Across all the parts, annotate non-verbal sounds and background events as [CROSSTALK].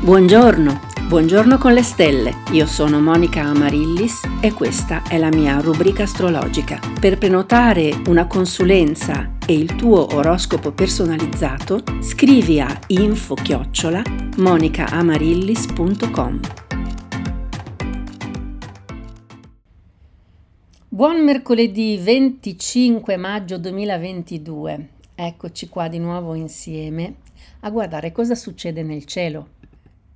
Buongiorno, buongiorno con le stelle. Io sono Monica Amarillis e questa è la mia rubrica astrologica. Per prenotare una consulenza e il tuo oroscopo personalizzato, scrivi a info-chiocciola monicaamarillis.com. Buon mercoledì 25 maggio 2022. Eccoci qua di nuovo insieme a guardare cosa succede nel cielo.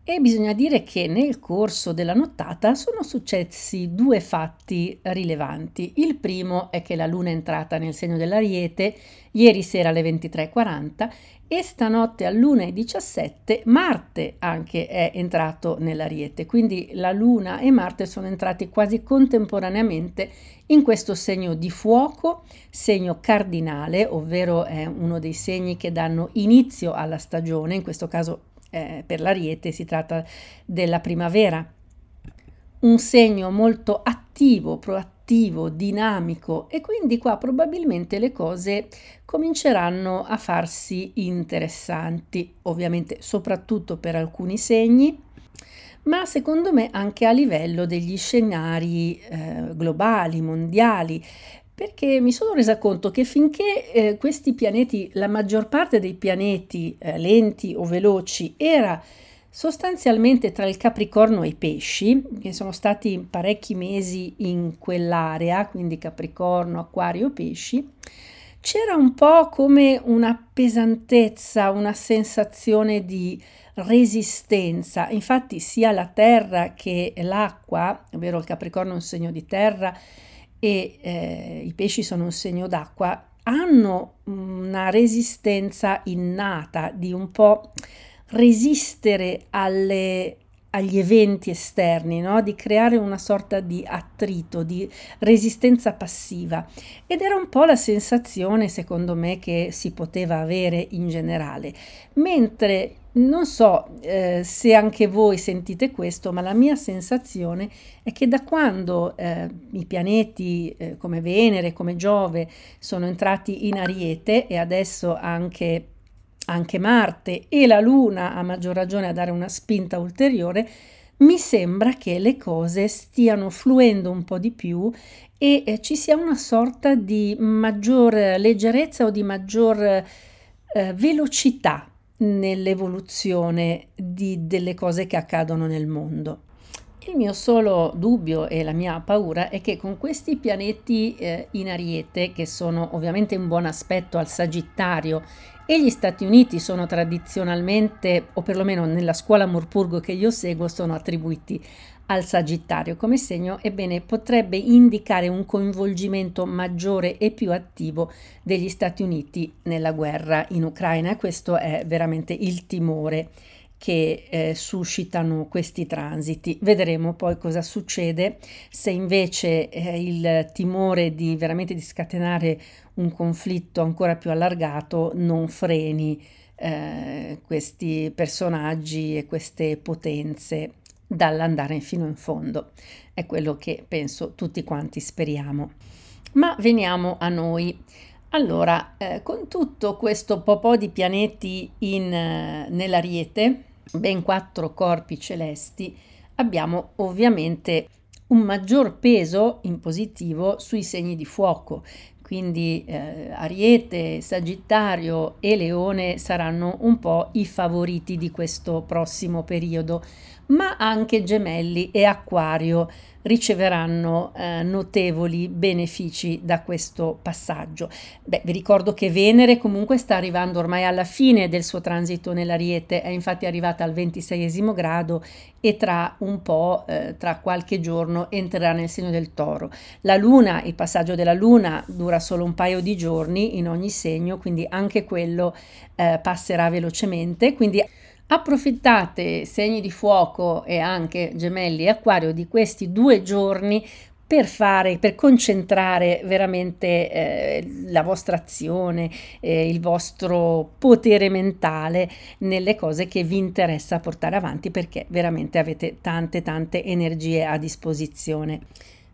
E bisogna dire che nel corso della nottata sono successi due fatti rilevanti. Il primo è che la Luna è entrata nel segno dell'Ariete ieri sera alle 23.40 e stanotte all'1.17 Marte anche è entrato nell'Ariete. Quindi la Luna e Marte sono entrati quasi contemporaneamente in questo segno di fuoco, segno cardinale, ovvero è uno dei segni che danno inizio alla stagione, in questo caso eh, per l'ariete si tratta della primavera. Un segno molto attivo, proattivo, dinamico e quindi qua probabilmente le cose cominceranno a farsi interessanti, ovviamente soprattutto per alcuni segni, ma secondo me anche a livello degli scenari eh, globali, mondiali perché mi sono resa conto che finché eh, questi pianeti, la maggior parte dei pianeti eh, lenti o veloci era sostanzialmente tra il Capricorno e i pesci, che sono stati parecchi mesi in quell'area, quindi Capricorno, Acquario, Pesci, c'era un po' come una pesantezza, una sensazione di resistenza. Infatti sia la terra che l'acqua, ovvero il Capricorno è un segno di terra, e eh, i pesci sono un segno d'acqua, hanno una resistenza innata di un po' resistere alle, agli eventi esterni, no? di creare una sorta di attrito, di resistenza passiva. Ed era un po' la sensazione, secondo me, che si poteva avere in generale. Mentre non so eh, se anche voi sentite questo, ma la mia sensazione è che da quando eh, i pianeti eh, come Venere, come Giove sono entrati in Ariete e adesso anche, anche Marte e la Luna a maggior ragione a dare una spinta ulteriore, mi sembra che le cose stiano fluendo un po' di più e eh, ci sia una sorta di maggior leggerezza o di maggior eh, velocità nell'evoluzione di, delle cose che accadono nel mondo. Il mio solo dubbio e la mia paura è che con questi pianeti eh, in ariete, che sono ovviamente un buon aspetto al Sagittario, e gli Stati Uniti sono tradizionalmente, o perlomeno nella scuola Morpurgo che io seguo, sono attribuiti al Sagittario come segno, ebbene potrebbe indicare un coinvolgimento maggiore e più attivo degli Stati Uniti nella guerra in Ucraina questo è veramente il timore che eh, suscitano questi transiti. Vedremo poi cosa succede se invece eh, il timore di veramente di scatenare un conflitto ancora più allargato non freni eh, questi personaggi e queste potenze dall'andare fino in fondo. È quello che penso tutti quanti speriamo. Ma veniamo a noi. Allora, eh, con tutto questo po' di pianeti in, eh, nell'Ariete, ben quattro corpi celesti, abbiamo ovviamente un maggior peso in positivo sui segni di fuoco, quindi eh, Ariete, Sagittario e Leone saranno un po' i favoriti di questo prossimo periodo, ma anche Gemelli e Acquario riceveranno eh, notevoli benefici da questo passaggio. Beh, vi ricordo che Venere comunque sta arrivando ormai alla fine del suo transito nell'Ariete, è infatti arrivata al 26 grado e tra un po', eh, tra qualche giorno, entrerà nel segno del toro. La Luna, il passaggio della Luna dura solo un paio di giorni in ogni segno, quindi anche quello eh, passerà velocemente, quindi Approfittate segni di fuoco e anche gemelli e acquario di questi due giorni per fare, per concentrare veramente eh, la vostra azione, eh, il vostro potere mentale nelle cose che vi interessa portare avanti perché veramente avete tante tante energie a disposizione.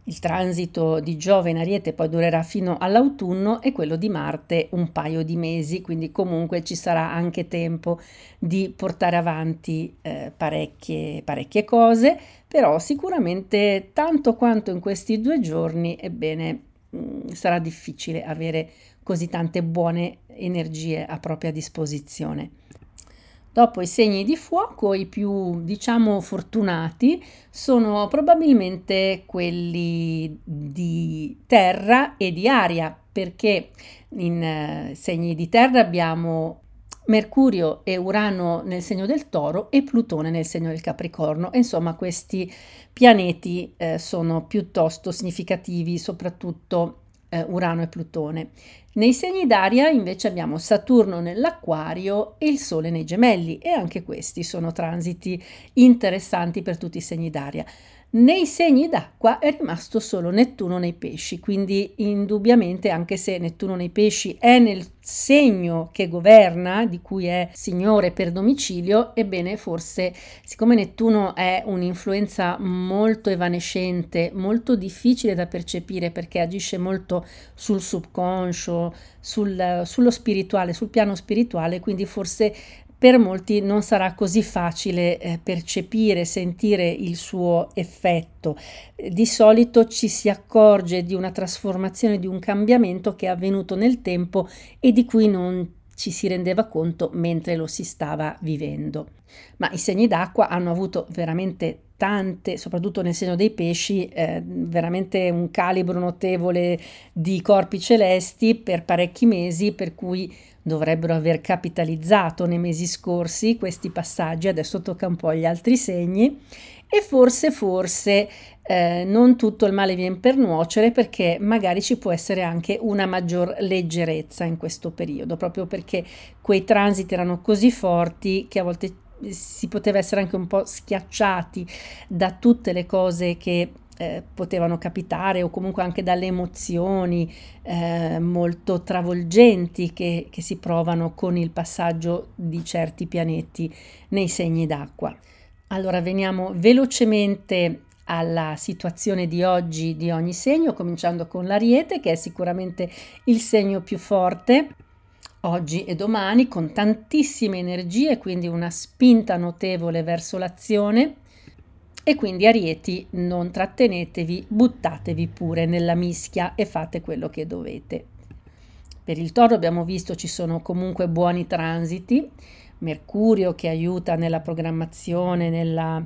Il transito di Giove in Ariete poi durerà fino all'autunno e quello di Marte un paio di mesi, quindi comunque ci sarà anche tempo di portare avanti eh, parecchie, parecchie cose, però sicuramente tanto quanto in questi due giorni, ebbene, mh, mm, sarà difficile avere così tante buone energie a propria disposizione. Dopo i segni di fuoco, i più diciamo fortunati sono probabilmente quelli di terra e di aria, perché in eh, segni di terra abbiamo Mercurio e Urano nel segno del Toro e Plutone nel segno del Capricorno. Insomma, questi pianeti eh, sono piuttosto significativi, soprattutto eh, Urano e Plutone. Nei segni d'aria invece abbiamo Saturno nell'Acquario e il Sole nei Gemelli e anche questi sono transiti interessanti per tutti i segni d'aria. Nei segni d'acqua è rimasto solo Nettuno nei pesci, quindi indubbiamente anche se Nettuno nei pesci è nel segno che governa, di cui è signore per domicilio, ebbene forse siccome Nettuno è un'influenza molto evanescente, molto difficile da percepire perché agisce molto sul subconscio, sul, sullo spirituale, sul piano spirituale, quindi forse per molti non sarà così facile eh, percepire, sentire il suo effetto. Di solito ci si accorge di una trasformazione, di un cambiamento che è avvenuto nel tempo e di cui non ci si rendeva conto mentre lo si stava vivendo. Ma i segni d'acqua hanno avuto veramente tante, soprattutto nel segno dei pesci, eh, veramente un calibro notevole di corpi celesti per parecchi mesi, per cui dovrebbero aver capitalizzato nei mesi scorsi questi passaggi, adesso tocca un po' agli altri segni e forse, forse eh, non tutto il male viene per nuocere perché magari ci può essere anche una maggior leggerezza in questo periodo, proprio perché quei transiti erano così forti che a volte si poteva essere anche un po' schiacciati da tutte le cose che eh, potevano capitare o comunque anche dalle emozioni eh, molto travolgenti che, che si provano con il passaggio di certi pianeti nei segni d'acqua. Allora veniamo velocemente alla situazione di oggi di ogni segno, cominciando con l'Ariete, che è sicuramente il segno più forte oggi e domani, con tantissime energie, quindi una spinta notevole verso l'azione e quindi Arieti non trattenetevi, buttatevi pure nella mischia e fate quello che dovete. Per il toro abbiamo visto ci sono comunque buoni transiti, Mercurio che aiuta nella programmazione, nella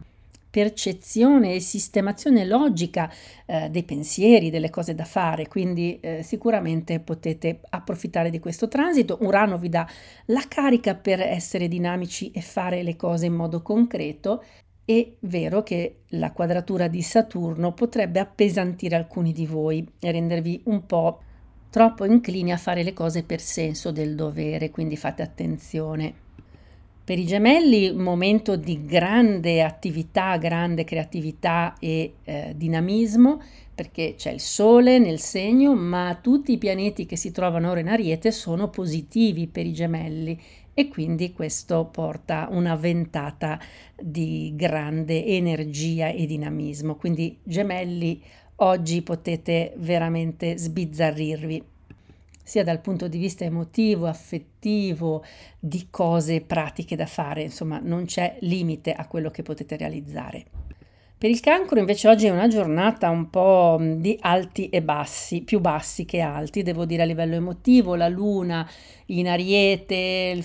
percezione e sistemazione logica eh, dei pensieri, delle cose da fare, quindi eh, sicuramente potete approfittare di questo transito. Urano vi dà la carica per essere dinamici e fare le cose in modo concreto è vero che la quadratura di Saturno potrebbe appesantire alcuni di voi e rendervi un po' troppo inclini a fare le cose per senso del dovere, quindi fate attenzione. Per i gemelli, momento di grande attività, grande creatività e eh, dinamismo, perché c'è il Sole nel segno, ma tutti i pianeti che si trovano ora in Ariete sono positivi per i gemelli e quindi questo porta una ventata di grande energia e dinamismo. Quindi gemelli, oggi potete veramente sbizzarrirvi sia dal punto di vista emotivo, affettivo, di cose pratiche da fare, insomma non c'è limite a quello che potete realizzare. Per il cancro invece oggi è una giornata un po' di alti e bassi, più bassi che alti, devo dire a livello emotivo, la luna in ariete,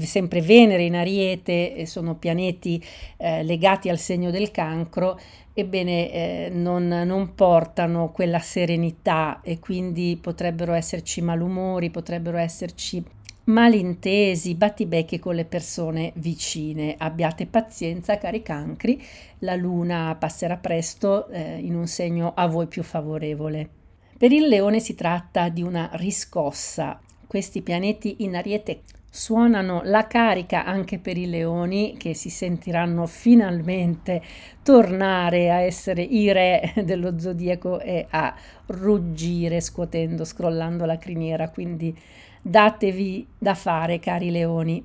sempre Venere in ariete, sono pianeti eh, legati al segno del cancro, ebbene eh, non, non portano quella serenità e quindi potrebbero esserci malumori, potrebbero esserci malintesi, battibecchi con le persone vicine. Abbiate pazienza, cari cancri, la luna passerà presto eh, in un segno a voi più favorevole. Per il leone si tratta di una riscossa. Questi pianeti in ariete suonano la carica anche per i leoni che si sentiranno finalmente tornare a essere i re [LAUGHS] dello zodiaco e a ruggire scuotendo, scrollando la criniera, quindi datevi da fare, cari leoni.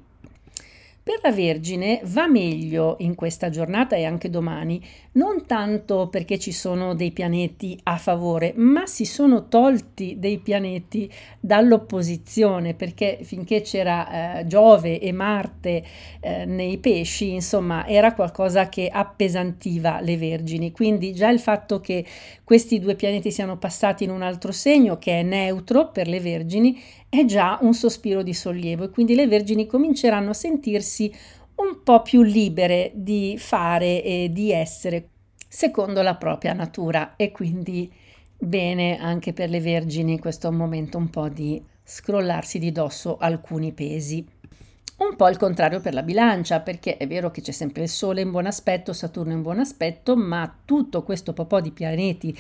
Per la Vergine va meglio in questa giornata e anche domani, non tanto perché ci sono dei pianeti a favore, ma si sono tolti dei pianeti dall'opposizione, perché finché c'era eh, Giove e Marte eh, nei pesci, insomma, era qualcosa che appesantiva le Vergini. Quindi già il fatto che questi due pianeti siano passati in un altro segno, che è neutro per le Vergini, è già un sospiro di sollievo e quindi le vergini cominceranno a sentirsi un po' più libere di fare e di essere secondo la propria natura e quindi bene anche per le vergini questo momento un po' di scrollarsi di dosso alcuni pesi. Un po' il contrario per la bilancia, perché è vero che c'è sempre il Sole in buon aspetto, Saturno in buon aspetto, ma tutto questo po' di pianeti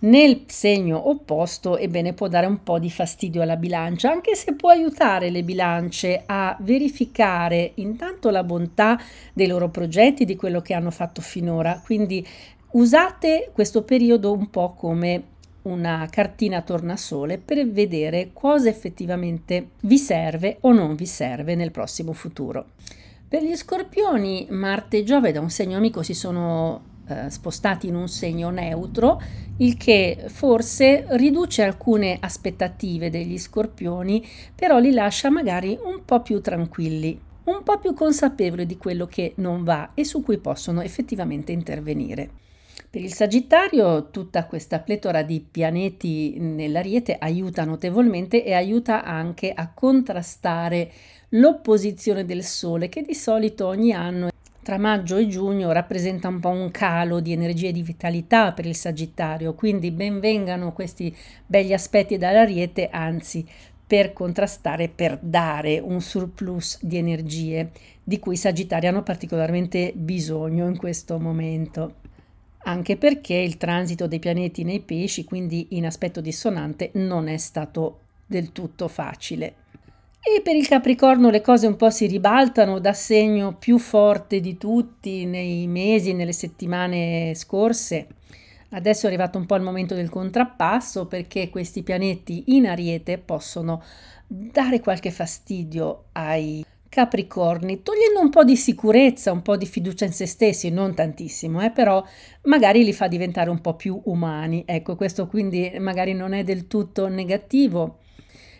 nel segno opposto, ebbene, può dare un po' di fastidio alla bilancia, anche se può aiutare le bilance a verificare intanto la bontà dei loro progetti, di quello che hanno fatto finora. Quindi usate questo periodo un po' come una cartina tornasole per vedere cosa effettivamente vi serve o non vi serve nel prossimo futuro. Per gli scorpioni, Marte e Giove da un segno amico si sono eh, spostati in un segno neutro, il che forse riduce alcune aspettative degli scorpioni, però li lascia magari un po' più tranquilli, un po' più consapevoli di quello che non va e su cui possono effettivamente intervenire. Per il Sagittario tutta questa pletora di pianeti nell'ariete aiuta notevolmente e aiuta anche a contrastare l'opposizione del Sole che di solito ogni anno tra maggio e giugno rappresenta un po' un calo di energia e di vitalità per il Sagittario, quindi benvengano questi begli aspetti dall'ariete, anzi per contrastare, per dare un surplus di energie di cui i Sagittari hanno particolarmente bisogno in questo momento anche perché il transito dei pianeti nei pesci, quindi in aspetto dissonante, non è stato del tutto facile. E per il Capricorno le cose un po' si ribaltano da segno più forte di tutti nei mesi, nelle settimane scorse. Adesso è arrivato un po' il momento del contrappasso perché questi pianeti in ariete possono dare qualche fastidio ai Capricorni, togliendo un po' di sicurezza, un po' di fiducia in se stessi, non tantissimo, eh, però magari li fa diventare un po' più umani. Ecco, questo quindi magari non è del tutto negativo,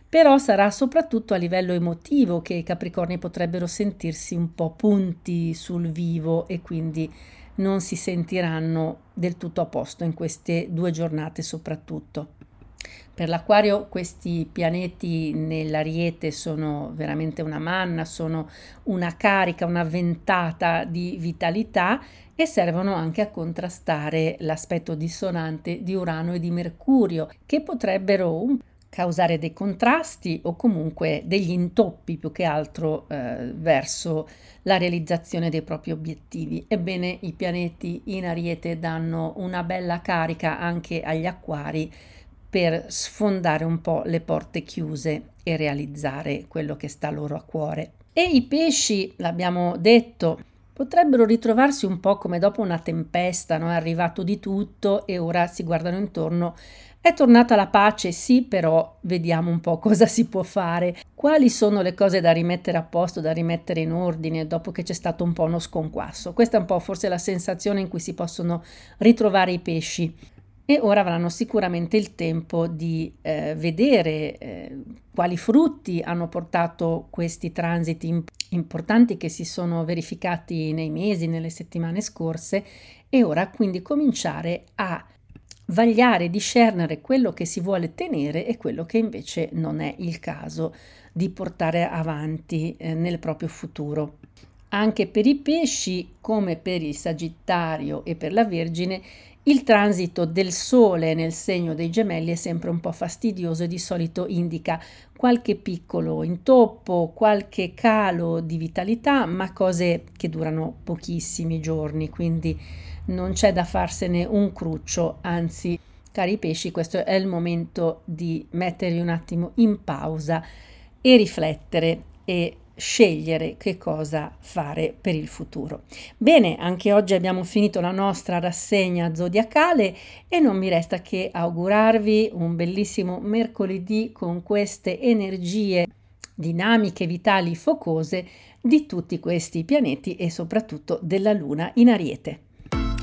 però sarà soprattutto a livello emotivo che i Capricorni potrebbero sentirsi un po' punti sul vivo e quindi non si sentiranno del tutto a posto in queste due giornate soprattutto. Per l'Aquario questi pianeti nell'Ariete sono veramente una manna, sono una carica, una ventata di vitalità e servono anche a contrastare l'aspetto dissonante di Urano e di Mercurio, che potrebbero causare dei contrasti o comunque degli intoppi più che altro eh, verso la realizzazione dei propri obiettivi. Ebbene, i pianeti in Ariete danno una bella carica anche agli acquari per sfondare un po' le porte chiuse e realizzare quello che sta loro a cuore. E i pesci, l'abbiamo detto, potrebbero ritrovarsi un po' come dopo una tempesta, no? è arrivato di tutto e ora si guardano intorno. È tornata la pace, sì, però vediamo un po' [LAUGHS] cosa si può fare, quali sono le cose da rimettere a posto, da rimettere in ordine dopo che c'è stato un po' uno sconquasso. Questa è un po' forse la sensazione in cui si possono ritrovare i pesci e ora avranno sicuramente il tempo di eh, vedere eh, quali frutti hanno portato questi transiti imp- importanti che si sono verificati nei mesi, nelle settimane scorse e ora quindi cominciare a vagliare, discernere quello che si vuole tenere e quello che invece non è il caso di portare avanti eh, nel proprio futuro. Anche per i pesci, come per il Sagittario e per la Vergine, il transito del Sole nel segno dei gemelli è sempre un po' fastidioso e di solito indica qualche piccolo intoppo, qualche calo di vitalità, ma cose che durano pochissimi giorni, quindi non c'è da farsene un cruccio, anzi, cari pesci, questo è il momento di mettervi un attimo in pausa e riflettere e scegliere che cosa fare per il futuro. Bene, anche oggi abbiamo finito la nostra rassegna zodiacale e non mi resta che augurarvi un bellissimo mercoledì con queste energie dinamiche vitali focose di tutti questi pianeti e soprattutto della Luna in Ariete.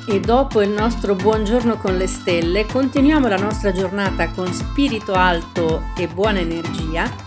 E dopo il nostro buongiorno con le stelle, continuiamo la nostra giornata con spirito alto e buona energia